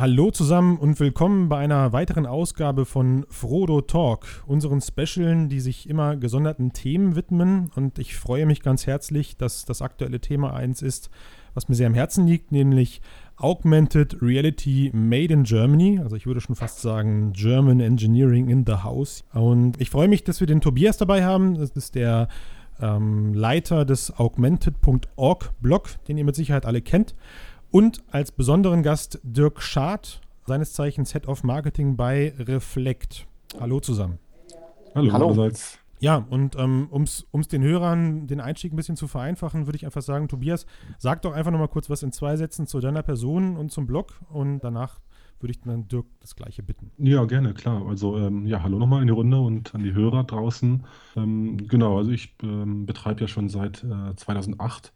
Hallo zusammen und willkommen bei einer weiteren Ausgabe von Frodo Talk, unseren Specialen, die sich immer gesonderten Themen widmen. Und ich freue mich ganz herzlich, dass das aktuelle Thema eins ist, was mir sehr am Herzen liegt, nämlich Augmented Reality Made in Germany. Also ich würde schon fast sagen German Engineering in the House. Und ich freue mich, dass wir den Tobias dabei haben. Das ist der ähm, Leiter des augmented.org Blog, den ihr mit Sicherheit alle kennt. Und als besonderen Gast Dirk Schad, seines Zeichens Head of Marketing bei Reflect. Hallo zusammen. Hallo, Hallo. allerseits. Ja, und ähm, um es den Hörern den Einstieg ein bisschen zu vereinfachen, würde ich einfach sagen, Tobias, sag doch einfach nochmal kurz was in zwei Sätzen zu deiner Person und zum Blog und danach würde ich dann Dirk das Gleiche bitten. Ja, gerne, klar. Also ähm, ja, hallo nochmal in die Runde und an die Hörer draußen. Ähm, genau, also ich ähm, betreibe ja schon seit äh, 2008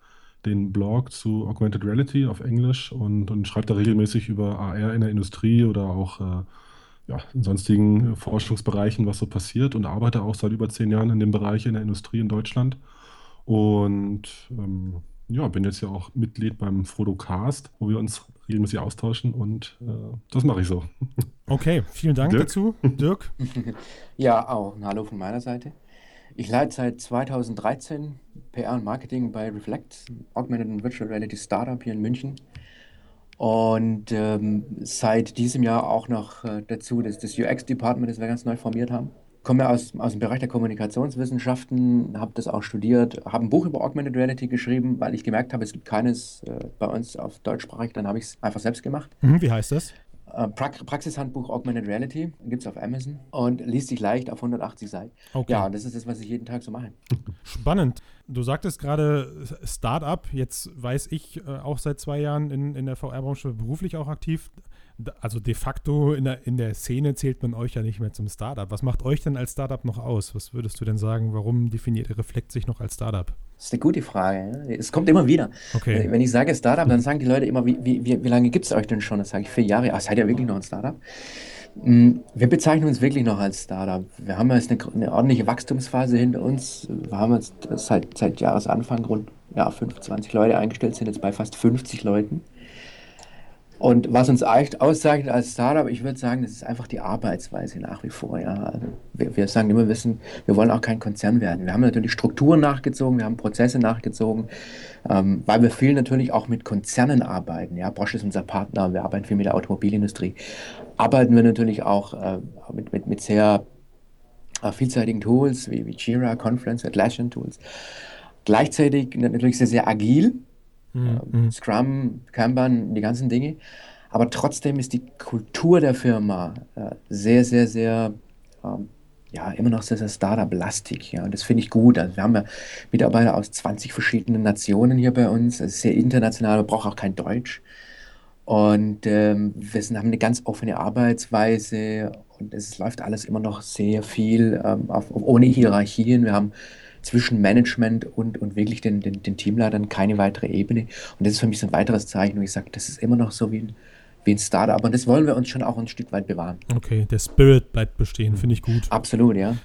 den Blog zu Augmented Reality auf Englisch und, und schreibt da regelmäßig über AR in der Industrie oder auch äh, ja, in sonstigen Forschungsbereichen, was so passiert und arbeite auch seit über zehn Jahren in dem Bereich in der Industrie in Deutschland. Und ähm, ja, bin jetzt ja auch Mitglied beim Frodo Cast, wo wir uns regelmäßig austauschen und äh, das mache ich so. Okay, vielen Dank Dirk? dazu. Dirk? ja, auch ein Hallo von meiner Seite. Ich leite seit 2013 PR und Marketing bei Reflect, Augmented and Virtual Reality Startup hier in München. Und ähm, seit diesem Jahr auch noch äh, dazu das, das UX-Department, das wir ganz neu formiert haben. Komme aus, aus dem Bereich der Kommunikationswissenschaften, habe das auch studiert, habe ein Buch über Augmented Reality geschrieben, weil ich gemerkt habe, es gibt keines äh, bei uns auf deutschsprachig, dann habe ich es einfach selbst gemacht. Mhm, wie heißt das? Äh, Praxishandbuch Augmented Reality, gibt es auf Amazon und liest sich leicht auf 180 Seiten. Okay. Ja, das ist das, was ich jeden Tag so mache. Spannend. Du sagtest gerade Startup, jetzt weiß ich äh, auch seit zwei Jahren in, in der VR-Branche beruflich auch aktiv also de facto in der, in der Szene zählt man euch ja nicht mehr zum Startup. Was macht euch denn als Startup noch aus? Was würdest du denn sagen, warum definiert Reflekt sich noch als Startup? Das ist eine gute Frage. Es kommt immer wieder. Okay. Wenn ich sage Startup, dann sagen die Leute immer, wie, wie, wie lange gibt es euch denn schon? Das sage ich vier Jahre. Ach, seid ihr wirklich noch ein Startup? Mm, wir bezeichnen uns wirklich noch als Startup. Wir haben jetzt eine, eine ordentliche Wachstumsphase hinter uns. Wir haben jetzt seit, seit Jahresanfang rund ja, 25 Leute eingestellt, sind jetzt bei fast 50 Leuten. Und was uns auszeichnet als Startup, ich würde sagen, das ist einfach die Arbeitsweise nach wie vor. Ja. Also wir, wir, sagen immer, wissen, wir wollen auch kein Konzern werden. Wir haben natürlich Strukturen nachgezogen, wir haben Prozesse nachgezogen, ähm, weil wir viel natürlich auch mit Konzernen arbeiten. Ja. Bosch ist unser Partner, wir arbeiten viel mit der Automobilindustrie. Arbeiten wir natürlich auch äh, mit, mit, mit sehr äh, vielseitigen Tools wie, wie Jira, Confluence, Atlassian Tools. Gleichzeitig natürlich sehr, sehr agil mhm. Ähm, Scrum, Kanban, die ganzen Dinge. Aber trotzdem ist die Kultur der Firma äh, sehr, sehr, sehr, ähm, ja, immer noch sehr, sehr Startup-lastig. Ja, und das finde ich gut. Also wir haben ja Mitarbeiter aus 20 verschiedenen Nationen hier bei uns. Es ist sehr international, man braucht auch kein Deutsch. Und ähm, wir sind, haben eine ganz offene Arbeitsweise und es läuft alles immer noch sehr viel ähm, auf, ohne Hierarchien. Wir haben zwischen Management und, und wirklich den, den, den Teamleitern keine weitere Ebene. Und das ist für mich so ein weiteres Zeichen, wo ich sage, das ist immer noch so wie ein, wie ein Startup. Und das wollen wir uns schon auch ein Stück weit bewahren. Okay, der Spirit bleibt bestehen, finde ich gut. Absolut, ja.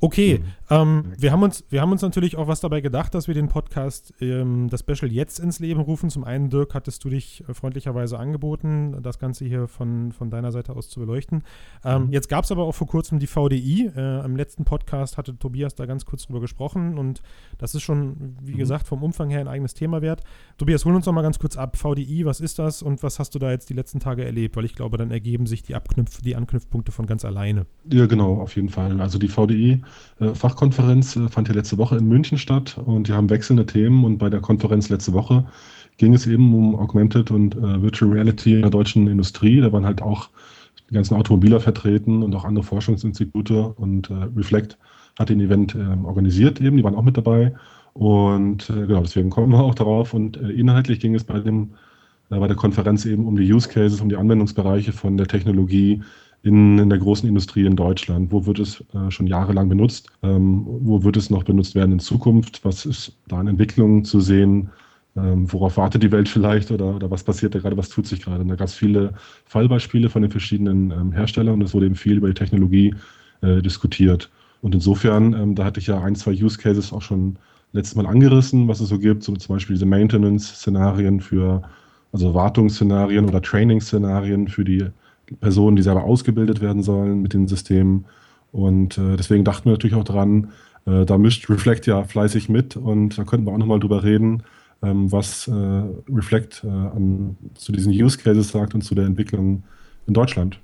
Okay, mhm. Ähm, wir, haben uns, wir haben uns natürlich auch was dabei gedacht, dass wir den Podcast, ähm, das Special jetzt ins Leben rufen. Zum einen, Dirk, hattest du dich äh, freundlicherweise angeboten, das Ganze hier von, von deiner Seite aus zu beleuchten. Ähm, mhm. Jetzt gab es aber auch vor kurzem die VDI. Äh, Im letzten Podcast hatte Tobias da ganz kurz drüber gesprochen und das ist schon, wie mhm. gesagt, vom Umfang her ein eigenes Thema wert. Tobias, hol uns noch mal ganz kurz ab. VDI, was ist das und was hast du da jetzt die letzten Tage erlebt? Weil ich glaube, dann ergeben sich die, Abknüpf die Anknüpfpunkte von ganz alleine. Ja, genau, auf jeden Fall. Also die VDI äh, Fachkonferenz äh, fand ja letzte Woche in München statt und die haben wechselnde Themen und bei der Konferenz letzte Woche ging es eben um Augmented und äh, Virtual Reality in der deutschen Industrie. Da waren halt auch die ganzen Automobiler vertreten und auch andere Forschungsinstitute und äh, Reflect hat den Event äh, organisiert eben, die waren auch mit dabei und äh, genau, deswegen kommen wir auch darauf und äh, inhaltlich ging es bei dem bei der Konferenz eben um die Use Cases, um die Anwendungsbereiche von der Technologie in, in der großen Industrie in Deutschland? Wo wird es äh, schon jahrelang benutzt? Ähm, wo wird es noch benutzt werden in Zukunft? Was ist da an Entwicklungen zu sehen? Ähm, worauf wartet die Welt vielleicht oder, oder was passiert da gerade, was tut sich gerade? Und da gab es viele Fallbeispiele von den verschiedenen ähm, Herstellern und es wurde eben viel über die Technologie äh, diskutiert. Und insofern, ähm, da hatte ich ja ein, zwei Use Cases auch schon letztes Mal angerissen, was es so gibt, so zum Beispiel diese Maintenance-Szenarien für also Wartungsszenarien oder Trainingsszenarien für die Personen, die selber ausgebildet werden sollen mit den Systemen. Und äh, deswegen dachten wir natürlich auch dran, äh, da mischt Reflect ja fleißig mit und da könnten wir auch nochmal drüber reden, ähm, was äh, Reflect äh, an, zu diesen Use Cases sagt und zu der Entwicklung in Deutschland.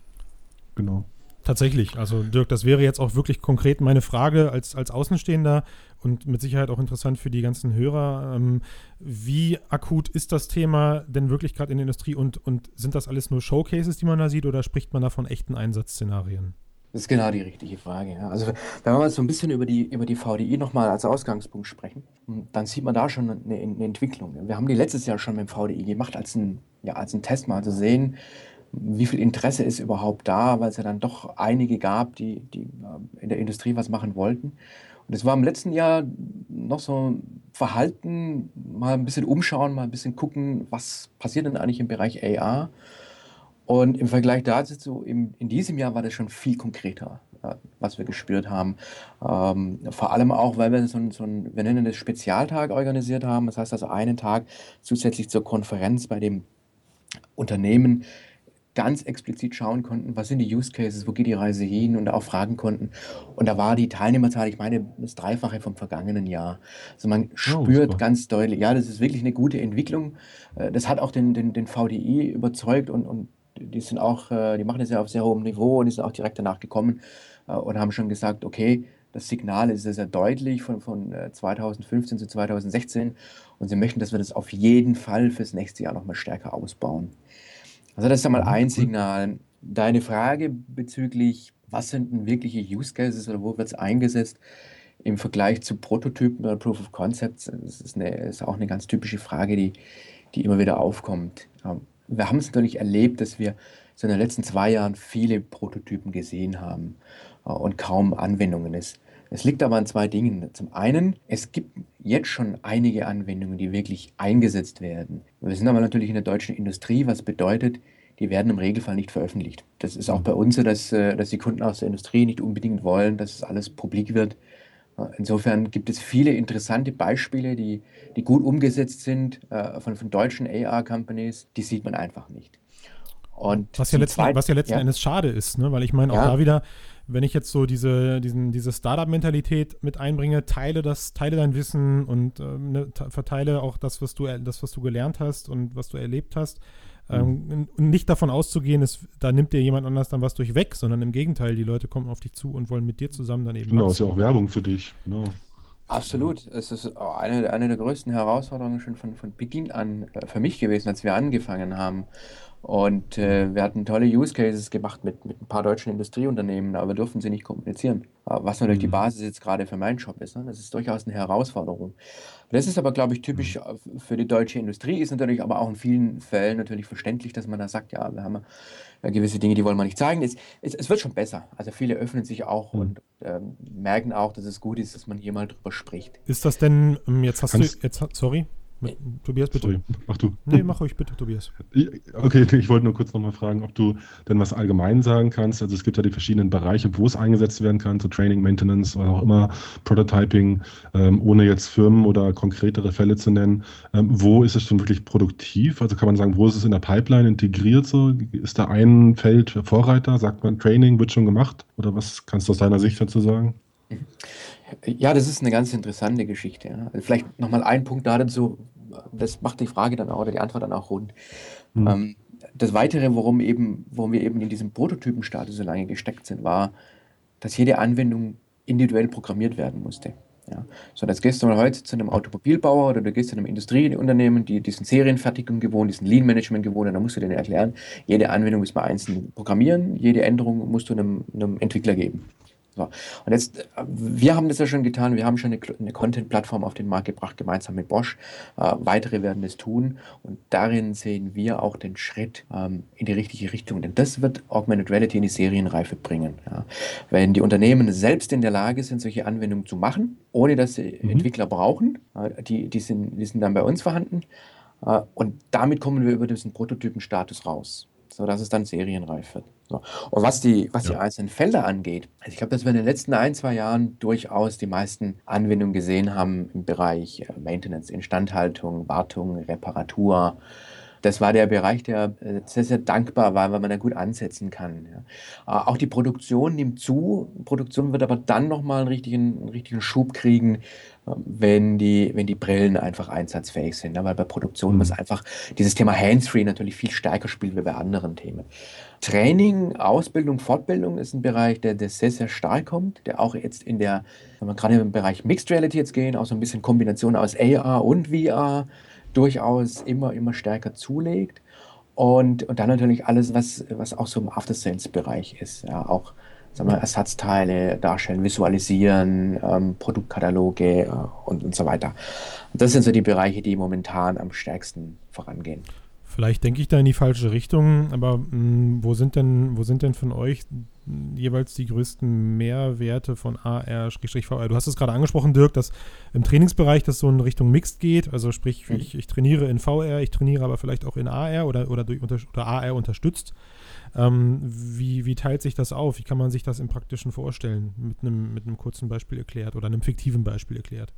Genau. Tatsächlich, also Dirk, das wäre jetzt auch wirklich konkret meine Frage als, als Außenstehender und mit Sicherheit auch interessant für die ganzen Hörer. Ähm, wie akut ist das Thema denn wirklich gerade in der Industrie und, und sind das alles nur Showcases, die man da sieht oder spricht man da von echten Einsatzszenarien? Das ist genau die richtige Frage. Ja. Also wenn wir mal so ein bisschen über die, über die VDI nochmal als Ausgangspunkt sprechen, dann sieht man da schon eine, eine, Entwicklung. Wir haben die letztes Jahr schon mit dem VDI gemacht als ein, ja, als ein Test mal zu sehen, wie viel Interesse ist überhaupt da, weil es ja dann doch einige gab, die, die äh, in der Industrie was machen wollten. Und es war im letzten Jahr noch so Verhalten, mal ein bisschen umschauen, mal ein bisschen gucken, was passiert denn eigentlich im Bereich AR. Und im Vergleich dazu, in diesem Jahr war das schon viel konkreter, was wir gespürt haben. Ähm, vor allem auch, weil wir so, ein, so ein, wir nennen das Spezialtag organisiert haben. Das heißt also einen Tag zusätzlich zur Konferenz bei dem Unternehmen ganz explizit schauen konnten, was sind die Use Cases, wo geht die Reise hin und auch fragen konnten. Und da war die Teilnehmerzahl, ich meine, das Dreifache vom vergangenen Jahr. Also man oh, spürt oh, ganz deutlich, ja, das ist wirklich eine gute Entwicklung. Äh, das hat auch den, den, den VDI überzeugt und, und die sind auch, äh, die machen das ja auf sehr hohem Niveau und die sind auch direkt danach gekommen äh, und haben schon gesagt, okay, das Signal ist sehr, sehr deutlich von, von 2015 zu 2016 und sie möchten, dass wir das auf jeden Fall fürs nächste Jahr nochmal stärker ausbauen. Also das ist einmal ein Signal. Deine Frage bezüglich, was sind denn wirkliche Use Cases oder wo wird es eingesetzt im Vergleich zu Prototypen oder Proof of Concepts, das ist, eine, ist auch eine ganz typische Frage, die, die immer wieder aufkommt. Ähm, wir haben es natürlich erlebt, dass wir so in den letzten zwei Jahren viele Prototypen gesehen haben äh, und kaum Anwendungen. Es, es liegt aber an zwei Dingen. Zum einen, es gibt jetzt schon einige Anwendungen, die wirklich eingesetzt werden. Wir sind aber natürlich in der deutschen Industrie, was bedeutet, die werden im Regelfall nicht veröffentlicht. Das ist auch bei uns so, dass, äh, dass die Kunden aus der Industrie nicht unbedingt wollen, dass es alles publik wird. Insofern gibt es viele interessante Beispiele, die, die gut umgesetzt sind äh, von, von deutschen AR-Companies. Die sieht man einfach nicht. Und was ja letzten, was ja letzten ja. Endes schade ist, ne? weil ich meine, auch ja. da wieder, wenn ich jetzt so diese, diesen, diese Startup-Mentalität mit einbringe, teile das, teile dein Wissen und äh, ne, verteile auch das, was du, das, was du gelernt hast und was du erlebt hast. Ähm, mhm. nicht davon auszugehen, ist, da nimmt dir jemand anders dann was durch weg, sondern im Gegenteil, die Leute kommen auf dich zu und wollen mit dir zusammen dann eben. Genau, ist ja auch Werbung für dich. Genau. Absolut. Es ist eine, eine der größten Herausforderungen schon von, von Beginn an äh, für mich gewesen, als wir angefangen haben. Und äh, wir hatten tolle Use Cases gemacht mit, mit ein paar deutschen Industrieunternehmen, aber wir durften sie nicht kommunizieren. Was natürlich die mhm. Basis jetzt gerade für meinen Job ist. Ne? Das ist durchaus eine Herausforderung. Das ist aber, glaube ich, typisch mhm. für die deutsche Industrie, ist natürlich aber auch in vielen Fällen natürlich verständlich, dass man da sagt, ja, wir haben ja gewisse Dinge, die wollen wir nicht zeigen. Es, es, es wird schon besser. Also viele öffnen sich auch mhm. und ähm, merken auch, dass es gut ist, dass man hier mal drüber spricht. Ist das denn, ähm, jetzt hast Kannst du, jetzt, sorry, Tobias, bitte. Sorry, mach du. Nee, mach ruhig bitte, Tobias. Okay, ich wollte nur kurz nochmal fragen, ob du denn was allgemein sagen kannst. Also es gibt ja die verschiedenen Bereiche, wo es eingesetzt werden kann, so Training, Maintenance, was auch immer, Prototyping, ähm, ohne jetzt Firmen oder konkretere Fälle zu nennen. Ähm, wo ist es schon wirklich produktiv? Also kann man sagen, wo ist es in der Pipeline integriert? So? Ist da ein Feld Vorreiter? Sagt man, Training wird schon gemacht? Oder was kannst du aus deiner Sicht dazu sagen? Ja, das ist eine ganz interessante Geschichte. Ja. Also vielleicht nochmal ein Punkt dazu, das macht die Frage dann auch oder die Antwort dann auch rund. Mhm. Ähm, das Weitere, worum, eben, worum wir eben in diesem Prototypenstatus so lange gesteckt sind, war, dass jede Anwendung individuell programmiert werden musste. Ja. So, jetzt gehst du mal heute zu einem Automobilbauer oder du gehst zu einem Industrieunternehmen, die diesen Serienfertigung gewohnt, diesen Lean-Management gewohnt, und dann musst du denen erklären, jede Anwendung muss man einzeln programmieren, jede Änderung musst du einem, einem Entwickler geben. So. Und jetzt, äh, wir haben das ja schon getan, wir haben schon eine, eine Content-Plattform auf den Markt gebracht, gemeinsam mit Bosch. Äh, weitere werden das tun und darin sehen wir auch den Schritt ähm, in die richtige Richtung, denn das wird Augmented Reality in die Serienreife bringen. Ja. Wenn die Unternehmen selbst in der Lage sind, solche Anwendungen zu machen, ohne dass sie mhm. Entwickler brauchen, äh, die, die, sind, die sind dann bei uns vorhanden äh, und damit kommen wir über diesen Prototypenstatus raus sodass es dann serienreif wird. So. Und was die, was ja. die einzelnen Felder angeht, also ich glaube, dass wir in den letzten ein, zwei Jahren durchaus die meisten Anwendungen gesehen haben im Bereich äh, Maintenance, Instandhaltung, Wartung, Reparatur. Das war der Bereich, der äh, sehr, sehr dankbar war, weil man da gut ansetzen kann. Ja. Äh, auch die Produktion nimmt zu. Produktion wird aber dann nochmal einen richtigen, einen richtigen Schub kriegen, wenn die, wenn die Brillen einfach einsatzfähig sind. Ne? Weil bei Produktion mhm. muss einfach dieses Thema Handsfree natürlich viel stärker spielt wie bei anderen Themen. Training, Ausbildung, Fortbildung ist ein Bereich, der, der sehr, sehr stark kommt, der auch jetzt in der, wenn wir gerade im Bereich Mixed Reality jetzt gehen, auch so ein bisschen Kombination aus AR und VR durchaus immer, immer stärker zulegt. Und, und dann natürlich alles, was, was auch so im After-Sales-Bereich ist. Ja, auch sagen wir, Ersatzteile darstellen, visualisieren, ähm, Produktkataloge äh, und, und so weiter. Das sind so die Bereiche, die momentan am stärksten vorangehen. Vielleicht denke ich da in die falsche Richtung, aber mh, hm, wo sind denn, wo sind denn von euch jeweils die größten Mehrwerte von AR-VR? Du hast es gerade angesprochen, Dirk, dass im Trainingsbereich das so in Richtung Mixed geht. Also sprich, mhm. ich, ich, trainiere in VR, ich trainiere aber vielleicht auch in AR oder, oder, durch, oder AR unterstützt. Ähm, wie, wie teilt sich das auf? Wie kann man sich das im Praktischen vorstellen? Mit einem, mit einem kurzen Beispiel erklärt oder einem fiktiven Beispiel erklärt.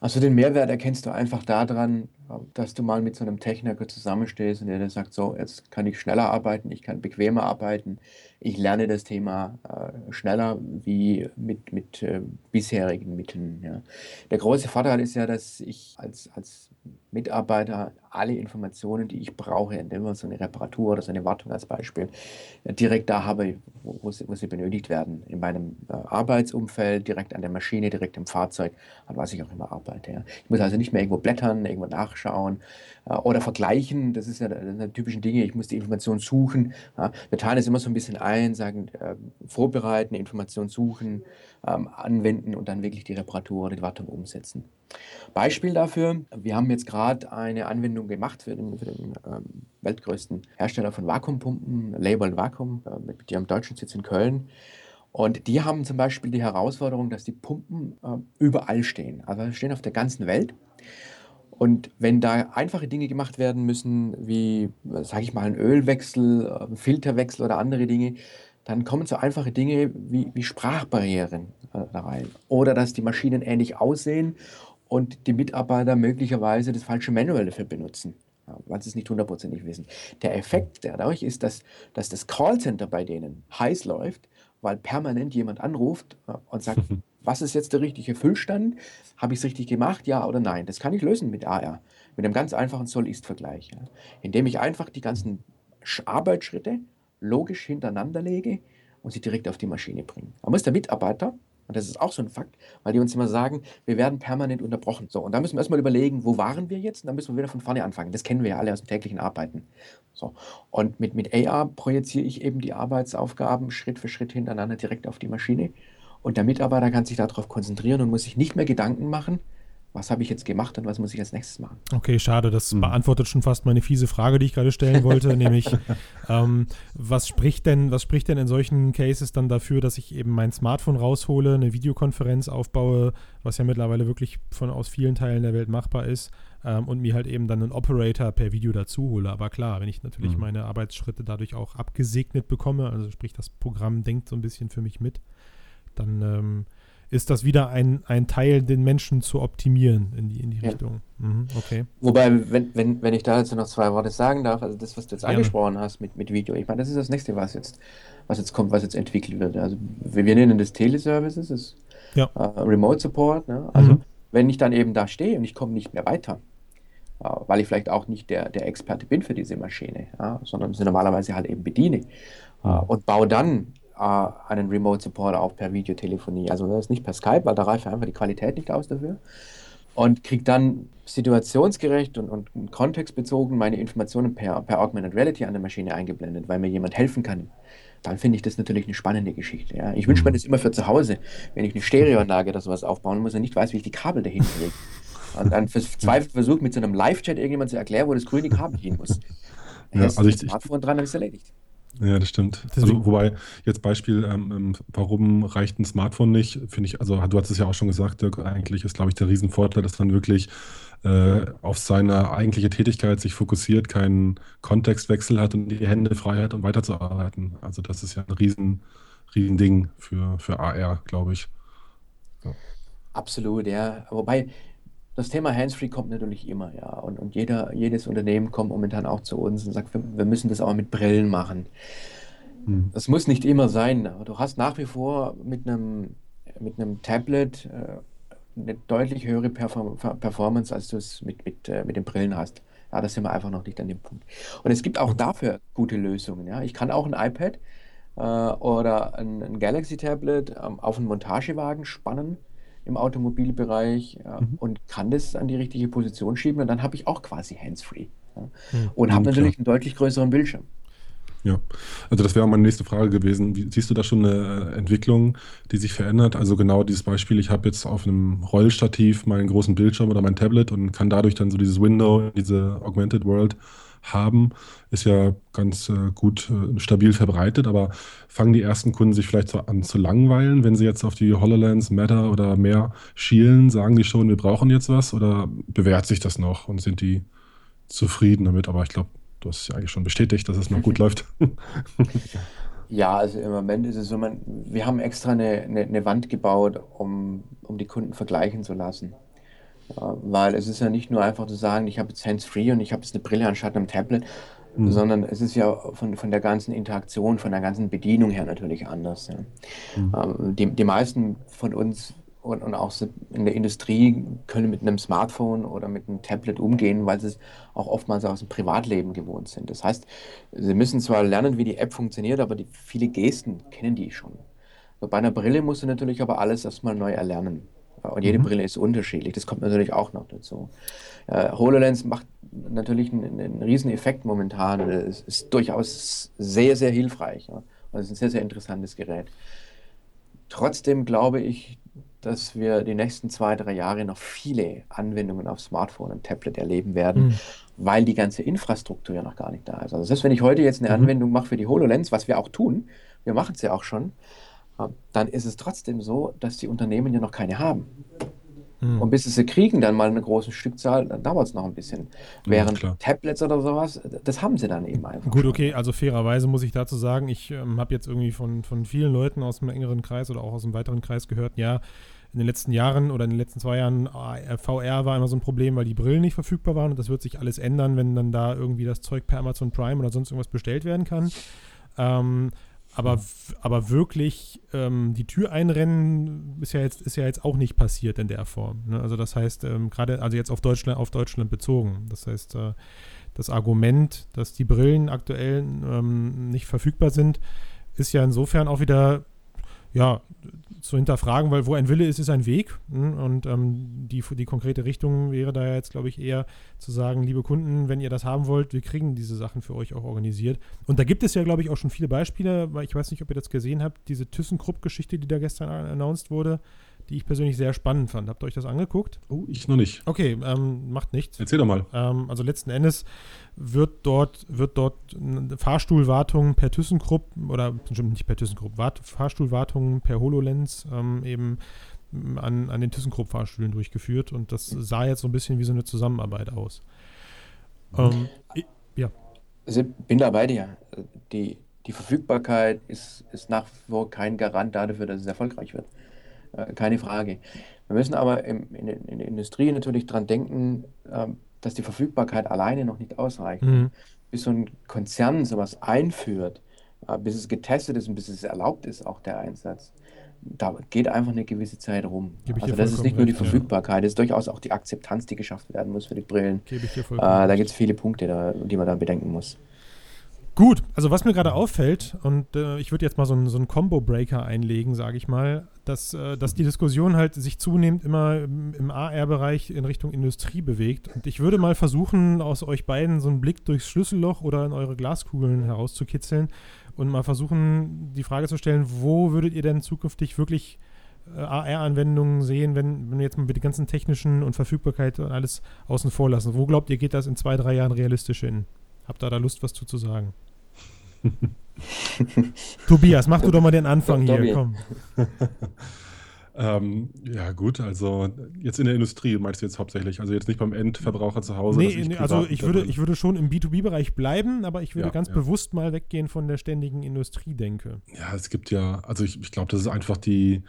Also den Mehrwert erkennst du einfach daran, dass du mal mit so einem Techniker zusammenstehst und der dir sagt, so, jetzt kann ich schneller arbeiten, ich kann bequemer arbeiten, ich lerne das Thema äh, schneller wie mit, mit äh, bisherigen Mitteln. Ja. Der große Vorteil ist ja, dass ich als, als Mitarbeiter alle Informationen, die ich brauche, nehmen wir so eine Reparatur oder so eine Wartung als Beispiel, direkt da habe, wo, wo, sie, wo sie benötigt werden. In meinem äh, Arbeitsumfeld, direkt an der Maschine, direkt im Fahrzeug, an was ich auch immer arbeite. Ja. Ich muss also nicht mehr irgendwo blättern, irgendwo nachschauen äh, oder vergleichen. Das ist ja eine typischen Dinge. Ich muss die Information suchen. Ja. Wir teilen es immer so ein bisschen ein, sagen, äh, vorbereiten, Information suchen, ähm, anwenden und dann wirklich die Reparatur oder die Wartung umsetzen. Beispiel dafür, wir haben jetzt gerade eine Anwendung gemacht für den, für den ähm, weltgrößten Hersteller von Vakuumpumpen, Label Vakuum, äh, mit ihrem deutschen Sitz in Köln. Und die haben zum Beispiel die Herausforderung, dass die Pumpen äh, überall stehen. Also stehen auf der ganzen Welt. Und wenn da einfache Dinge gemacht werden müssen, wie, sage ich mal, ein Ölwechsel, ein äh, Filterwechsel oder andere Dinge, dann kommen so einfache Dinge wie, wie Sprachbarrieren äh, da rein. Oder dass die Maschinen ähnlich aussehen und die Mitarbeiter möglicherweise das falsche Manual dafür benutzen, weil sie es nicht hundertprozentig wissen. Der Effekt dadurch ist, dass, dass das Callcenter bei denen heiß läuft, weil permanent jemand anruft und sagt, was ist jetzt der richtige Füllstand? Habe ich es richtig gemacht? Ja oder nein? Das kann ich lösen mit AR, mit einem ganz einfachen Soll-Ist-Vergleich, ja. indem ich einfach die ganzen Arbeitsschritte logisch hintereinander lege und sie direkt auf die Maschine bringe. Da muss der Mitarbeiter und das ist auch so ein Fakt, weil die uns immer sagen, wir werden permanent unterbrochen. So, und da müssen wir erstmal überlegen, wo waren wir jetzt? Und dann müssen wir wieder von vorne anfangen. Das kennen wir ja alle aus dem täglichen Arbeiten. So. Und mit, mit AR projiziere ich eben die Arbeitsaufgaben Schritt für Schritt hintereinander direkt auf die Maschine. Und der Mitarbeiter kann sich darauf konzentrieren und muss sich nicht mehr Gedanken machen, was habe ich jetzt gemacht und was muss ich als nächstes machen. Okay, schade, das mhm. beantwortet schon fast meine fiese Frage, die ich gerade stellen wollte, nämlich ähm, was spricht denn, was spricht denn in solchen Cases dann dafür, dass ich eben mein Smartphone raushole, eine Videokonferenz aufbaue, was ja mittlerweile wirklich von aus vielen Teilen der Welt machbar ist, ähm, und mir halt eben dann einen Operator per Video dazu hole. Aber klar, wenn ich natürlich mhm. meine Arbeitsschritte dadurch auch abgesegnet bekomme, also sprich das Programm denkt so ein bisschen für mich mit, dann ähm, ist das wieder ein, ein Teil, den Menschen zu optimieren in die, in die ja. Richtung. Mhm, okay. Wobei, wenn, wenn, wenn ich da jetzt noch zwei Worte sagen darf, also das, was du jetzt Gerne. angesprochen hast mit, mit Video, ich meine, das ist das nächste, was jetzt, was jetzt kommt, was jetzt entwickelt wird. Also wir, wir nennen das Teleservices, das ja. äh, Remote Support. Ne? Also mhm. wenn ich dann eben da stehe und ich komme nicht mehr weiter, äh, weil ich vielleicht auch nicht der, der Experte bin für diese Maschine, ja, sondern sie normalerweise halt eben bediene. Äh, und baue dann einen Remote Support auch per Videotelefonie. Also das ist nicht per Skype, weil da reicht einfach die Qualität nicht aus dafür. Und kriege dann situationsgerecht und, und kontextbezogen meine Informationen per, per Augmented Reality an der Maschine eingeblendet, weil mir jemand helfen kann. Dann finde ich das natürlich eine spannende Geschichte. Ja. Ich wünsche mir das immer für zu Hause, wenn ich eine Stereoanlage oder sowas aufbauen muss und nicht weiß, wie ich die Kabel dahin kriege. Und dann verzweifelt versucht, mit so einem Live-Chat irgendjemand zu erklären, wo das grüne Kabel hin muss. Ja, also ich, Smartphone dran, dann ist erledigt. Ja, das stimmt. Also, wobei, jetzt Beispiel, ähm, ähm, warum reicht ein Smartphone nicht, finde ich, also du hast es ja auch schon gesagt, Dirk, eigentlich ist, glaube ich, der Riesenvorteil, dass man wirklich äh, auf seine eigentliche Tätigkeit sich fokussiert, keinen Kontextwechsel hat und die Hände frei hat, um weiterzuarbeiten. Also das ist ja ein riesen, riesen Ding für, für AR, glaube ich. Ja. Absolut, ja. Wobei, das Thema Handsfree kommt natürlich immer, ja. Und, und jeder, jedes Unternehmen kommt momentan auch zu uns und sagt, wir, müssen das auch mit Brillen machen. Hm. Das muss nicht immer sein, aber du hast nach wie vor mit einem, mit einem Tablet äh, eine deutlich höhere Perform Performance, als du es mit, mit, äh, mit den Brillen hast. Ja, da sind wir einfach noch nicht an dem Punkt. Und es gibt auch dafür gute Lösungen. Ja. Ich kann auch ein iPad äh, oder ein, ein Galaxy-Tablet ähm, auf einen Montagewagen spannen im Automobilbereich äh, mhm. und kann das an die richtige Position schieben und dann habe ich auch quasi Hands-Free. Ja. Mhm. Und habe natürlich einen deutlich größeren Bildschirm. Ja, also das wäre meine nächste Frage gewesen. Wie, siehst du da schon eine Entwicklung, die sich verändert? Also genau dieses Beispiel, ich habe jetzt auf einem Rollstativ meinen großen Bildschirm oder mein Tablet und kann dadurch dann so dieses Window, diese Augmented World haben, ist ja ganz äh, gut äh, stabil verbreitet, aber fangen die ersten Kunden sich vielleicht so an zu langweilen, wenn sie jetzt auf die HoloLens, Meta oder mehr schielen, sagen die schon, wir brauchen jetzt was oder bewährt sich das noch und sind die zufrieden damit? Aber ich glaube, du hast ja eigentlich schon bestätigt, dass es noch gut läuft. Ja, also im Moment ist es so, man, wir haben extra eine, eine, eine Wand gebaut, um, um die Kunden vergleichen zu lassen. Weil es ist ja nicht nur einfach zu sagen, ich habe jetzt Hands-Free und ich habe jetzt eine Brille anstatt einem Tablet, mhm. sondern es ist ja von, von der ganzen Interaktion, von der ganzen Bedienung her natürlich anders. Ja. Mhm. Ähm, die, die meisten von uns und, und auch in der Industrie können mit einem Smartphone oder mit einem Tablet umgehen, weil sie es auch oftmals aus dem Privatleben gewohnt sind. Das heißt, sie müssen zwar lernen, wie die App funktioniert, aber die, viele Gesten kennen die schon. Bei einer Brille musst du natürlich aber alles erstmal neu erlernen. Und jede mhm. Brille ist unterschiedlich. Das kommt natürlich auch noch dazu. Äh, HoloLens macht natürlich einen, einen riesen Effekt momentan. Es ist durchaus sehr, sehr hilfreich. Ja. Und es ist ein sehr, sehr interessantes Gerät. Trotzdem glaube ich, dass wir die nächsten zwei, drei Jahre noch viele Anwendungen auf Smartphone und Tablet erleben werden, mhm. weil die ganze Infrastruktur ja noch gar nicht da ist. Also selbst wenn ich heute jetzt eine mhm. Anwendung mache für die HoloLens, was wir auch tun, wir machen es ja auch schon, dann ist es trotzdem so, dass die Unternehmen ja noch keine haben. Hm. Und bis sie sie kriegen, dann mal eine große Stückzahl, dann dauert es noch ein bisschen. Während ja, Tablets oder sowas, das haben sie dann eben einfach. Gut, okay, also fairerweise muss ich dazu sagen, ich ähm, habe jetzt irgendwie von, von vielen Leuten aus dem engeren Kreis oder auch aus dem weiteren Kreis gehört, ja, in den letzten Jahren oder in den letzten zwei Jahren äh, VR war immer so ein Problem, weil die Brillen nicht verfügbar waren und das wird sich alles ändern, wenn dann da irgendwie das Zeug per Amazon Prime oder sonst irgendwas bestellt werden kann. Ähm, aber, aber wirklich ähm, die Tür einrennen ist ja jetzt, ist ja jetzt auch nicht passiert in der Form. Ne? Also das heißt, ähm, gerade, also jetzt auf Deutschland, auf Deutschland bezogen. Das heißt, äh, das Argument, dass die Brillen aktuell ähm, nicht verfügbar sind, ist ja insofern auch wieder ja, zu hinterfragen, weil wo ein Wille ist, ist ein Weg. Hm? Und ähm, die, die konkrete Richtung wäre da jetzt, glaube ich, eher zu sagen, liebe Kunden, wenn ihr das haben wollt, wir kriegen diese Sachen für euch auch organisiert. Und da gibt es ja, glaube ich, auch schon viele Beispiele, weil ich weiß nicht, ob ihr das gesehen habt, diese ThyssenKrupp-Geschichte, die da gestern announced wurde die ich persönlich sehr spannend fand. Habt ihr euch das angeguckt? Oh, ich noch nicht. Okay, ähm, macht nichts. Erzähl doch mal. Ähm, also letzten Endes wird dort, wird dort Fahrstuhlwartung per ThyssenKrupp oder bestimmt nicht per ThyssenKrupp, Fahrstuhlwartung per HoloLens ähm, eben an, an den ThyssenKrupp-Fahrstühlen durchgeführt und das sah jetzt so ein bisschen wie so eine Zusammenarbeit aus. Ähm, ja. Also bin da bei dir. Die, die Verfügbarkeit ist, ist nach wie vor kein Garant dafür, dass es erfolgreich wird. Äh, keine Frage. Wir müssen aber im, in, in, der Industrie natürlich daran denken, äh, dass die Verfügbarkeit alleine noch nicht ausreicht. Mhm. Bis so ein Konzern sowas einführt, äh, bis es getestet ist und bis es erlaubt ist, auch der Einsatz, da geht einfach eine gewisse Zeit rum. Also das ist nicht nur die Verfügbarkeit, es ist durchaus auch die Akzeptanz, die geschafft werden muss für die Brillen. Äh, da gibt es viele Punkte, da, die man da bedenken muss. Gut, also was mir gerade auffällt, und äh, ich würde jetzt mal so einen so Combo-Breaker einlegen, sage ich mal, dass, äh, dass die Diskussion halt sich zunehmend immer im, im AR-Bereich in Richtung Industrie bewegt. Und ich würde mal versuchen, aus euch beiden so einen Blick durchs Schlüsselloch oder in eure Glaskugeln herauszukitzeln und mal versuchen, die Frage zu stellen, wo würdet ihr denn zukünftig wirklich äh, AR-Anwendungen sehen, wenn, wenn wir jetzt mal mit den ganzen technischen und Verfügbarkeit und alles außen vor lassen? Wo glaubt ihr, geht das in zwei, drei Jahren realistisch hin? Habt ihr da Lust, was zu, zu sagen? Tobias, mach du doch mal den Anfang hier, komm. ähm, ja, gut, also jetzt in der Industrie meinst du jetzt hauptsächlich, also jetzt nicht beim Endverbraucher zu Hause. Nee, nee also ich würde, ich würde schon im B2B-Bereich bleiben, aber ich würde ja, ganz ja. bewusst mal weggehen von der ständigen Industriedenke. Ja, es gibt ja, also ich, ich glaube, das ist einfach die,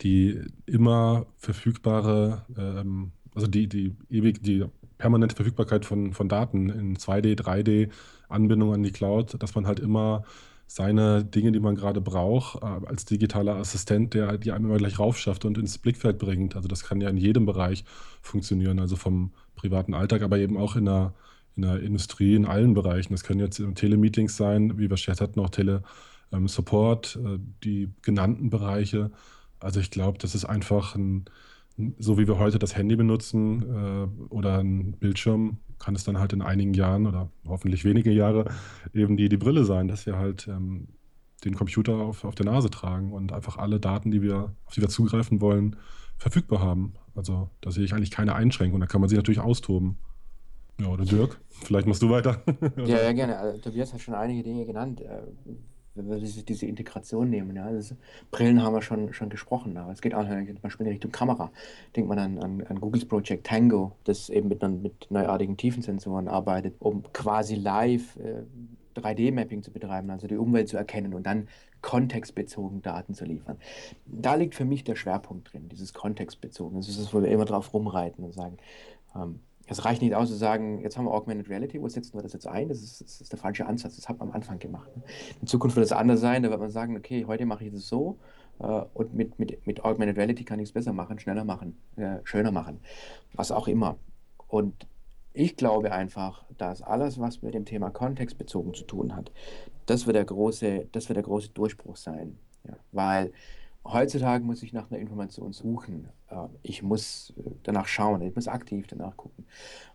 die immer verfügbare ähm, also die, die ewig, die permanente Verfügbarkeit von, von Daten in 2D, 3D, Anbindung an die Cloud, dass man halt immer seine Dinge, die man gerade braucht, äh, als digitaler Assistent, der die einem immer gleich raufschafft und ins Blickfeld bringt. Also das kann ja in jedem Bereich funktionieren, also vom privaten Alltag, aber eben auch in der, in der Industrie, in allen Bereichen. Das können jetzt Telemeetings sein, wie wir es hatten, auch Tele-Support, ähm, äh, die genannten Bereiche. Also ich glaube, das ist einfach ein, so wie wir heute das Handy benutzen äh, oder ein Bildschirm, kann es dann halt in einigen Jahren oder hoffentlich wenige Jahre eben die, die Brille sein, dass wir halt ähm, den Computer auf, auf der Nase tragen und einfach alle Daten, die wir, auf die wir zugreifen wollen, verfügbar haben. Also da sehe ich eigentlich keine Einschränkung. Da kann man sich natürlich austoben. Ja, oder Dirk, vielleicht machst du weiter. ja, ja, gerne. Also, Tobias hat schon einige Dinge genannt. Wenn wir diese, diese Integration nehmen, ja, das, Brillen haben wir schon, schon gesprochen, aber es geht auch zum Beispiel in Richtung Kamera. Denkt man an, an, an Googles Project Tango, das eben mit, mit neuartigen Tiefensensoren arbeitet, um quasi live äh, 3D-Mapping zu betreiben, also die Umwelt zu erkennen und dann kontextbezogen Daten zu liefern. Da liegt für mich der Schwerpunkt drin, dieses kontextbezogen. Das ist das, wo wir immer drauf rumreiten und sagen, ähm, es reicht nicht aus zu sagen, jetzt haben wir Augmented Reality, wo setzen wir das jetzt ein? Das ist, das ist der falsche Ansatz, das hat man am Anfang gemacht. In Zukunft wird es anders sein, da wird man sagen, okay, heute mache ich das so äh, und mit, mit, mit Augmented Reality kann ich es besser machen, schneller machen, äh, schöner machen, was auch immer. Und ich glaube einfach, dass alles, was mit dem Thema kontextbezogen zu tun hat, das wird der große, das wird der große Durchbruch sein. Ja, weil heutzutage muss ich nach einer Information suchen. Ähm, ich muss äh, danach schauen, ich muss aktiv danach gucken.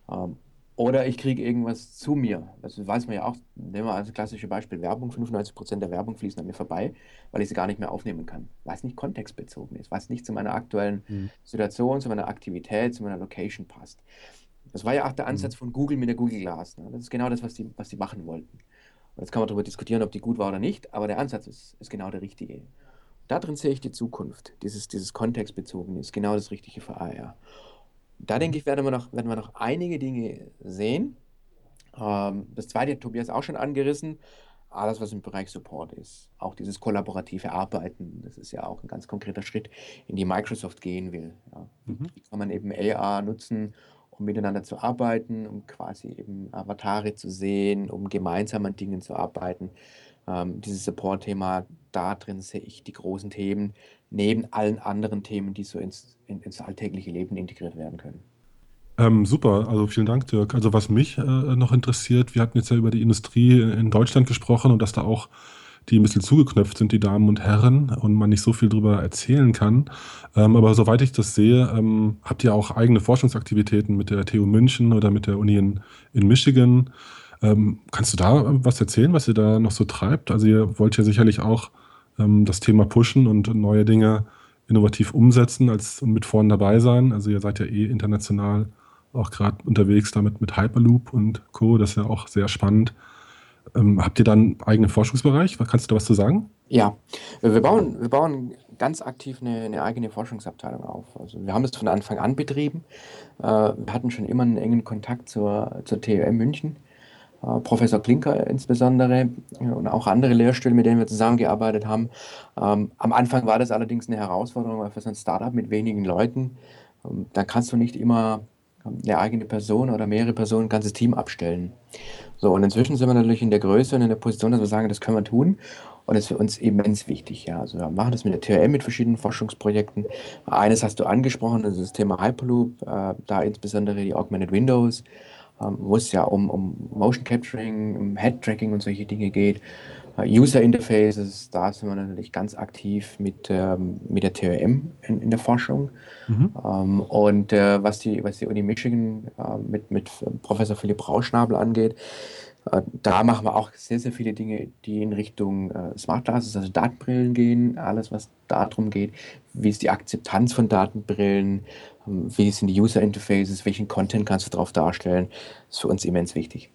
Ähm, oder ich kriege irgendwas zu mir. Das weiß man ja auch. Nehmen wir als klassische Beispiel Werbung. 95% der Werbung fließen an mir vorbei, weil ich sie gar nicht mehr aufnehmen kann. Weil es nicht kontextbezogen ist, weil es nicht zu meiner aktuellen mhm. Situation, zu meiner Aktivität, zu meiner Location passt. Das war ja auch der mhm. Ansatz von Google mit der Google Glass. Ne? Das ist genau das, was die, was die machen wollten. Und jetzt kann man darüber diskutieren, ob die gut war oder nicht, aber der Ansatz ist, ist genau der richtige. Darin sehe ich die Zukunft. Dieses, dieses Kontextbezogene ist genau das Richtige für AR. Da denke ich, werden wir noch, werden wir noch einige Dinge sehen. Ähm, das zweite hat Tobias auch schon angerissen. Alles, was im Bereich Support ist. Auch dieses kollaborative Arbeiten, das ist ja auch ein ganz konkreter Schritt, in die Microsoft gehen will. Ja. Mhm. Wie kann man eben AR nutzen, um miteinander zu arbeiten, um quasi eben Avatare zu sehen, um gemeinsam an Dingen zu arbeiten ähm, dieses Support-Thema, da drin sehe ich die großen Themen, neben allen anderen Themen, die so ins, in, ins alltägliche Leben integriert werden können. Ähm, super, also vielen Dank, Dirk. Also was mich äh, noch interessiert, wir hatten jetzt ja über die Industrie in Deutschland gesprochen und dass da auch die ein bisschen zugeknöpft sind, die Damen und Herren, und man nicht so viel darüber erzählen kann. Ähm, aber soweit ich das sehe, ähm, habt ihr auch eigene Forschungsaktivitäten mit der TU München oder mit der Uni in, in Michigan. Ähm, kannst du da was erzählen, was ihr da noch so treibt? Also ihr wollt ja sicherlich auch ähm, das Thema pushen und neue Dinge innovativ umsetzen als und mit vorn dabei sein. Also ihr seid ja eh international auch gerade unterwegs damit mit Hyperloop und Co. Das ist ja auch sehr spannend. Ähm, habt ihr dann einen eigenen Forschungsbereich? Kannst du da was zu sagen? Ja, wir bauen, wir bauen ganz aktiv eine, eine eigene Forschungsabteilung auf. Also wir haben das von Anfang an betrieben. Äh, wir hatten schon immer einen engen Kontakt zur, zur TUM München Professor Klinker insbesondere und auch andere Lehrstühle, mit denen wir zusammengearbeitet haben. Ähm, am Anfang war das allerdings eine Herausforderung, weil für so ein Startup mit wenigen Leuten, ähm, da kannst du nicht immer eine eigene Person oder mehrere Personen, ein ganzes Team abstellen. So, und inzwischen sind wir natürlich in der Größe und in der Position, dass wir sagen, das können wir tun. Und das ist für uns immens wichtig. Ja. Also wir machen das mit der TRM mit verschiedenen Forschungsprojekten. Eines hast du angesprochen, das ist das Thema Hyperloop, äh, da insbesondere die Augmented Windows ähm, wo es ja um, um Motion Capturing, um Head Tracking und solche Dinge geht. Äh, User Interfaces, da sind wir natürlich ganz aktiv mit, ähm, mit der TRM in, in der Forschung. Mhm. Ähm, und äh, was, die, was die Uni Michigan äh, mit, mit Professor Philipp Rauschnabel angeht, äh, da machen wir auch sehr, sehr viele Dinge, die in Richtung äh, Smart Glasses, also Datenbrillen gehen, alles, was darum geht, wie ist die Akzeptanz von Datenbrillen, ähm, wie sind die User Interfaces, welchen Content kannst du darauf darstellen, das ist für uns immens wichtig.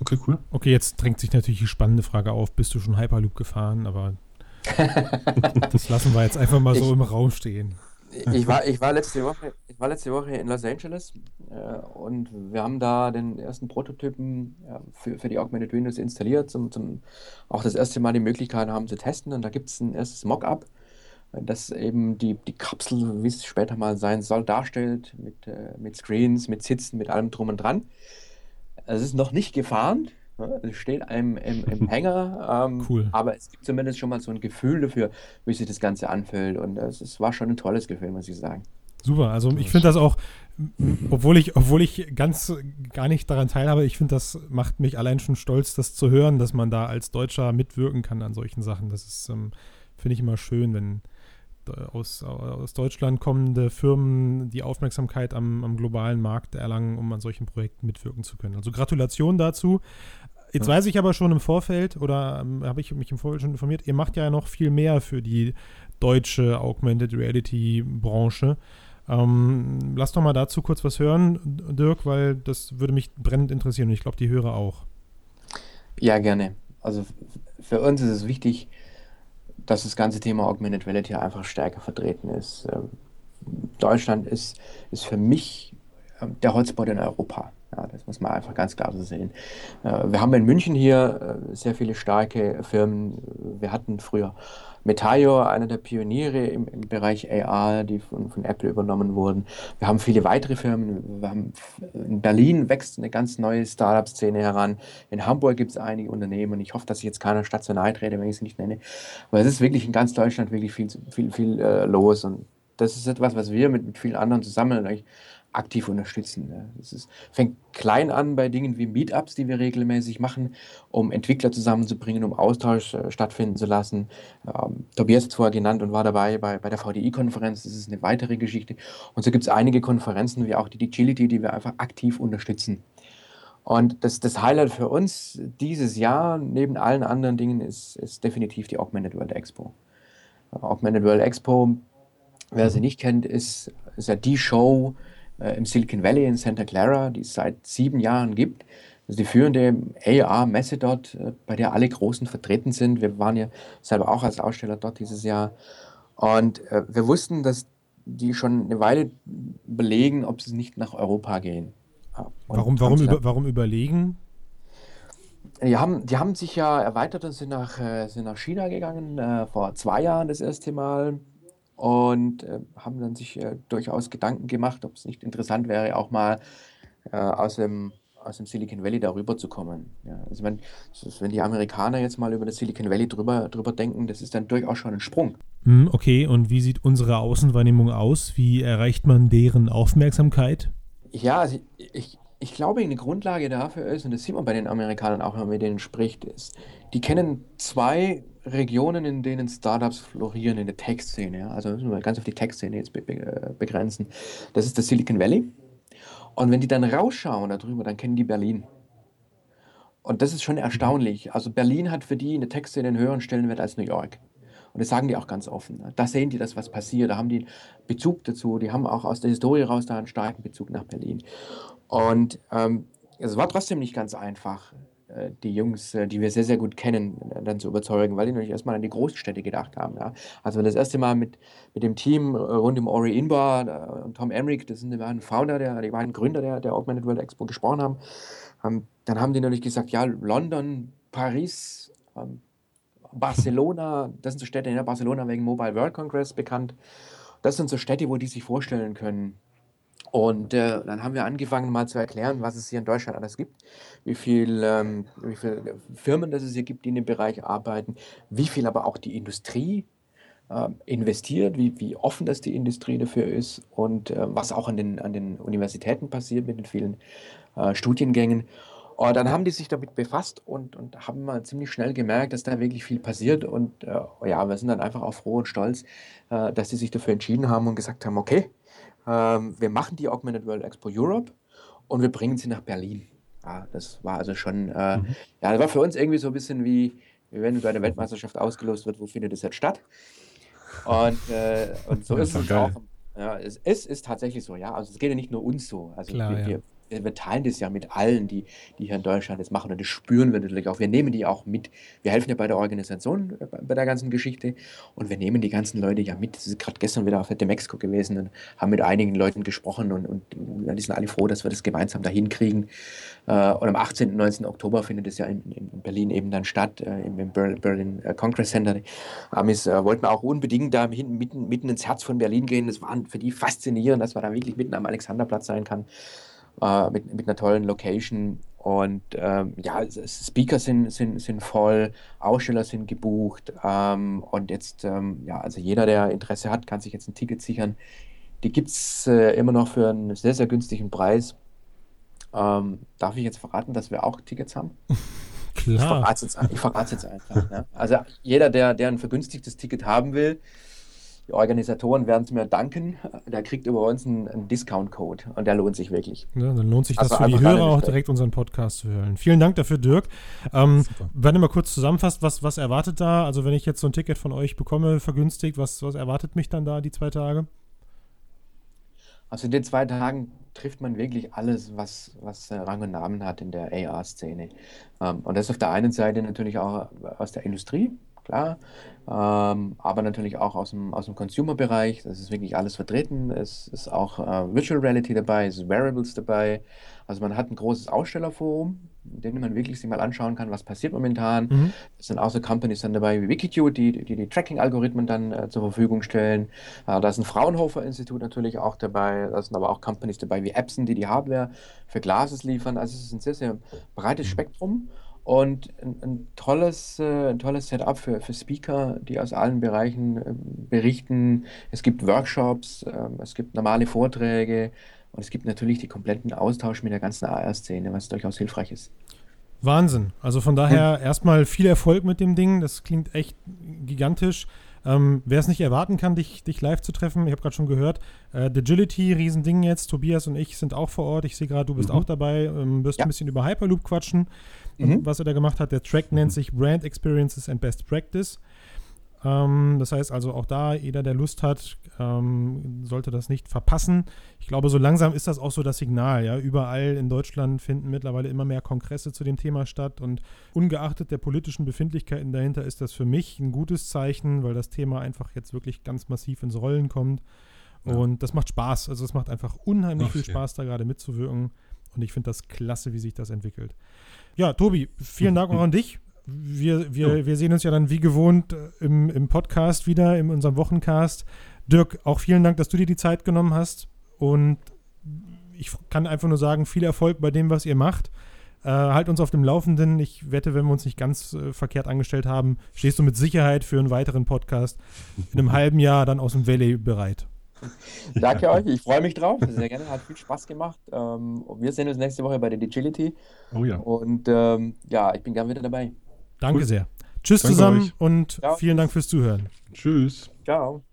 Okay, cool. Okay, jetzt drängt sich natürlich die spannende Frage auf, bist du schon Hyperloop gefahren, aber das lassen wir jetzt einfach mal so ich, im Raum stehen ich, war, ich, war letzte Woche, ich war letzte Woche in Los Angeles äh, und wir haben da den ersten Prototypen äh, für, für die Augmented Windows installiert, zum, zum auch das erste Mal die Möglichkeit haben zu testen. Und da gibt es ein erstes Mockup, das eben die, die Kapsel, wie es später mal sein soll, darstellt, mit, äh, mit Screens, mit Sitzen, mit allem drum und dran. Es ist noch nicht gefahren, ne? es steht einem im, im Hänger, ähm, cool. aber es gibt zumindest schon mal so ein Gefühl dafür, wie sich das Ganze anfühlt und es, es war schon ein tolles Gefühl, muss ich sagen. Super, also ich finde das auch, obwohl ich, obwohl ich ganz gar nicht daran teilhabe, ich finde, das macht mich allein schon stolz, das zu hören, dass man da als Deutscher mitwirken kann an solchen Sachen. Das ist, ähm, finde ich immer schön, wenn aus, aus Deutschland kommende Firmen die Aufmerksamkeit am, am globalen Markt erlangen, um an solchen Projekten mitwirken zu können. Also Gratulation dazu. Jetzt weiß ich aber schon im Vorfeld, oder ähm, habe ich mich im Vorfeld schon informiert, ihr macht ja noch viel mehr für die deutsche Augmented Reality Branche. Ähm, lass doch mal dazu kurz was hören, Dirk, weil das würde mich brennend interessieren und ich glaube, die Hörer auch. Ja, gerne. Also für uns ist es wichtig, dass das ganze Thema Augmented Reality einfach stärker vertreten ist. Ähm, Deutschland ist, ist für mich ähm, der Hotspot in Europa. Ja, das muss man einfach ganz klar so sehen. Äh, wir haben in München hier äh, sehr viele starke Firmen. Wir hatten früher Metaio, einer der Pioniere im, im Bereich AR, die von, von, Apple übernommen wurden. Wir haben viele weitere Firmen. Haben, in Berlin wächst eine ganz neue Startup-Szene heran. In Hamburg gibt es einige Unternehmen ich hoffe, dass ich jetzt keiner nahe trete, wenn ich sie nicht nenne. Aber es ist wirklich in ganz Deutschland wirklich viel, viel, viel äh, los und das ist etwas, was wir mit, mit vielen anderen zusammen aktiv unterstützen. Es ist, fängt klein an bei Dingen wie Meetups, die wir regelmäßig machen, um Entwickler zusammenzubringen, um Austausch äh, stattfinden zu lassen. Ähm, Tobias hat vorher genannt und war dabei bei, bei der VDI-Konferenz. Das ist eine weitere Geschichte. Und so gibt es einige Konferenzen, wie auch die Digility, die wir einfach aktiv unterstützen. Und das, das Highlight für uns dieses Jahr, neben allen anderen Dingen, ist, ist definitiv die Augmented World Expo. Augmented World Expo, wer sie nicht kennt, ist, ist ja die Show, äh, im Silicon Valley in Santa Clara, die es seit sieben Jahren gibt. Das ist die führende AR-Messe dort, äh, bei der alle Großen vertreten sind. Wir waren ja selber auch als Aussteller dort dieses Jahr. Und äh, wir wussten, dass die schon eine Weile überlegen, ob sie nicht nach Europa gehen. warum, warum, über, warum überlegen? Die haben, die haben sich ja erweitert und sind nach, äh, sind nach China gegangen, äh, vor zwei Jahren das erste Mal und äh, haben dann sich äh, durchaus Gedanken gemacht, ob es nicht interessant wäre, auch mal äh, aus, dem, aus dem Silicon Valley darüber zu kommen. Ja, also wenn, wenn die Amerikaner jetzt mal über das Silicon Valley drüber, drüber denken, das ist dann durchaus schon ein Sprung. Hm, okay, und wie sieht unsere Außenwahrnehmung aus? Wie erreicht man deren Aufmerksamkeit? Ja, also ich, ich glaube, eine Grundlage dafür ist, und das sieht man bei den Amerikanern auch, wenn man mit denen spricht, ist, die kennen zwei Regionen, in denen Startups florieren in der Tech-Szene, ja, also müssen wir ganz auf die Tech-Szene jetzt be be begrenzen, das ist das Silicon Valley. Und wenn die dann rausschauen darüber, dann kennen die Berlin. Und das ist schon erstaunlich. Also Berlin hat für die in der Tech-Szene einen höheren Stellenwert als New York. Und das sagen die auch ganz offen. Da sehen die das, was passiert. Da haben die Bezug dazu. Die haben auch aus der Historie raus da einen starken Bezug nach Berlin. Und ähm, es war trotzdem nicht ganz einfach. Äh, die Jungs, äh, die wir sehr, sehr gut kennen, äh, dann zu überzeugen, weil die natürlich erstmal an die Großstädte gedacht haben. Ja. Also das erste Mal mit, mit dem Team rund um Ori Inbar und Tom Emmerich, das sind die beiden Founder, der, die beiden Gründer der, der Augmented World Expo gesprochen haben, dann haben die natürlich gesagt, ja, London, Paris, ähm, Barcelona, das sind so Städte, ja, Barcelona wegen Mobile World Congress bekannt. Das sind so Städte, wo die sich vorstellen können, und äh, dann haben wir angefangen mal zu erklären, was es hier in Deutschland alles gibt, wie viel, ähm, wie viele Firmen das es hier gibt, die in dem Bereich arbeiten, wie viel aber auch die Industrie äh, investiert, wie, wie offen das die Industrie dafür ist und äh, was auch an den, an den Universitäten passiert mit den vielen äh, Studiengängen. Und dann haben die sich damit befasst und, und haben mal ziemlich schnell gemerkt, dass da wirklich viel passiert. Und äh, ja, wir sind dann einfach auch froh und stolz, äh, dass sie sich dafür entschieden haben und gesagt haben, okay, ähm, wir machen die Augmented World Expo Europe und wir bringen sie nach Berlin. Ja, das war also schon, äh, mhm. ja, das war für uns irgendwie so ein bisschen wie, wenn bei der Weltmeisterschaft ausgelost wird, wo findet es jetzt statt? Und, äh, und so ist es auch. Ja, es, es, ist tatsächlich so, ja. Also es geht ja nicht nur uns so. Also Klar, wir, ja. wir, wir teilen das ja mit allen, die, die hier in Deutschland das machen und das spüren wir natürlich auch. Wir nehmen die auch mit. Wir helfen ja bei der Organisation, äh, bei der ganzen Geschichte und wir nehmen die ganzen Leute ja mit. Das ist gerade gestern wieder auf der Mexiko gewesen und haben mit einigen Leuten gesprochen und, und die sind alle froh, dass wir das gemeinsam da hinkriegen. Äh, und am 18. und 19. Oktober findet es ja in, in Berlin eben dann statt, äh, im Berlin Congress Center. Amis wollten wir auch unbedingt da mitten, mitten ins Herz von Berlin gehen. Das war für die faszinierend, dass man da wirklich mitten am Alexanderplatz sein kann äh, mit, mit einer tollen Location. Und ähm, ja, Speaker sind, sind, sind voll, Aussteller sind gebucht. Ähm, und jetzt, ähm, ja, also jeder, der Interesse hat, kann sich jetzt ein Ticket sichern. Die gibt es äh, immer noch für einen sehr, sehr günstigen Preis. Ähm, darf ich jetzt verraten, dass wir auch Tickets haben? Klar. Ich verrate es jetzt, jetzt einfach. Ne? Also jeder, der, der ein vergünstigtes Ticket haben will, die Organisatoren werden es mir danken. Der kriegt über uns einen, einen Discount-Code und der lohnt sich wirklich. Ja, dann lohnt sich das also für die Hörer auch direkt unseren Podcast zu hören. Vielen Dank dafür, Dirk. Ähm, wenn du mal kurz zusammenfasst, was, was erwartet da? Also wenn ich jetzt so ein Ticket von euch bekomme, vergünstigt, was, was erwartet mich dann da die zwei Tage? Also in den zwei Tagen trifft man wirklich alles, was, was Rang und Namen hat in der AR-Szene. Ähm, und das auf der einen Seite natürlich auch aus der Industrie, klar, ähm, aber natürlich auch aus dem, aus dem Consumer-Bereich. Das ist wirklich alles vertreten. Es ist auch äh, Virtual Reality dabei, es ist Wearables dabei. Also man hat ein großes Ausstellerforum, in dem man wirklich sich mal anschauen kann, was passiert momentan. Mhm. Es sind auch so Companies dann dabei wie Wikicute, die die, die Tracking-Algorithmen dann äh, zur Verfügung stellen. Äh, da ist ein Fraunhofer-Institut natürlich auch dabei. Da sind aber auch Companies dabei wie Epson, die die Hardware für Glases liefern. Also es ist ein sehr, sehr breites mhm. Spektrum. Und ein, ein tolles, äh, ein tolles Setup für, für Speaker, die aus allen Bereichen äh, berichten. Es gibt Workshops, äh, es gibt normale Vorträge und es gibt natürlich den kompletten Austausch mit der ganzen AR-Szene, was durchaus hilfreich ist. Wahnsinn. Also von daher erstmal viel Erfolg mit dem Ding. Das klingt echt gigantisch. Ähm, Wer es nicht erwarten kann, dich, dich live zu treffen, ich habe gerade schon gehört, äh, Agility, Riesending jetzt, Tobias und ich sind auch vor Ort. Ich sehe gerade, du bist mhm. auch dabei, ähm, wirst ja. ein bisschen über Hyperloop quatschen mhm. was er da gemacht hat. Der Track nennt mhm. sich Brand Experiences and Best Practice. Ähm, das heißt also auch da, jeder, der Lust hat, ähm, sollte das nicht verpassen. Ich glaube, so langsam ist das auch so das Signal. Ja? Überall in Deutschland finden mittlerweile immer mehr Kongresse zu dem Thema statt und ungeachtet der politischen Befindlichkeiten dahinter ist das für mich ein gutes Zeichen, weil das Thema einfach jetzt wirklich ganz massiv ins Rollen kommt. Ja. Und das macht Spaß. Also es macht einfach unheimlich Ach, viel Spaß, da gerade mitzuwirken. Und ich finde das klasse, wie sich das entwickelt. Ja, Tobi, vielen Dank auch an dich. Wir, wir, ja. wir sehen uns ja dann wie gewohnt äh, im, im Podcast wieder, in unserem Wochencast. Dirk, auch vielen Dank, dass du dir die Zeit genommen hast. Und ich kann einfach nur sagen, viel Erfolg bei dem, was ihr macht. Äh, halt uns auf dem Laufenden. Ich wette, wenn wir uns nicht ganz äh, verkehrt angestellt haben, stehst du mit Sicherheit für einen weiteren Podcast in einem halben Jahr dann aus dem Valley bereit. Danke euch, ich freue mich drauf. Sehr gerne, hat viel Spaß gemacht. Ähm, wir sehen uns nächste Woche bei der Digility. Oh ja. Und ähm, ja, ich bin gerne wieder dabei. Danke cool. sehr. Tschüss Danke zusammen euch. und Ciao. vielen Dank fürs Zuhören. Tschüss. Ciao.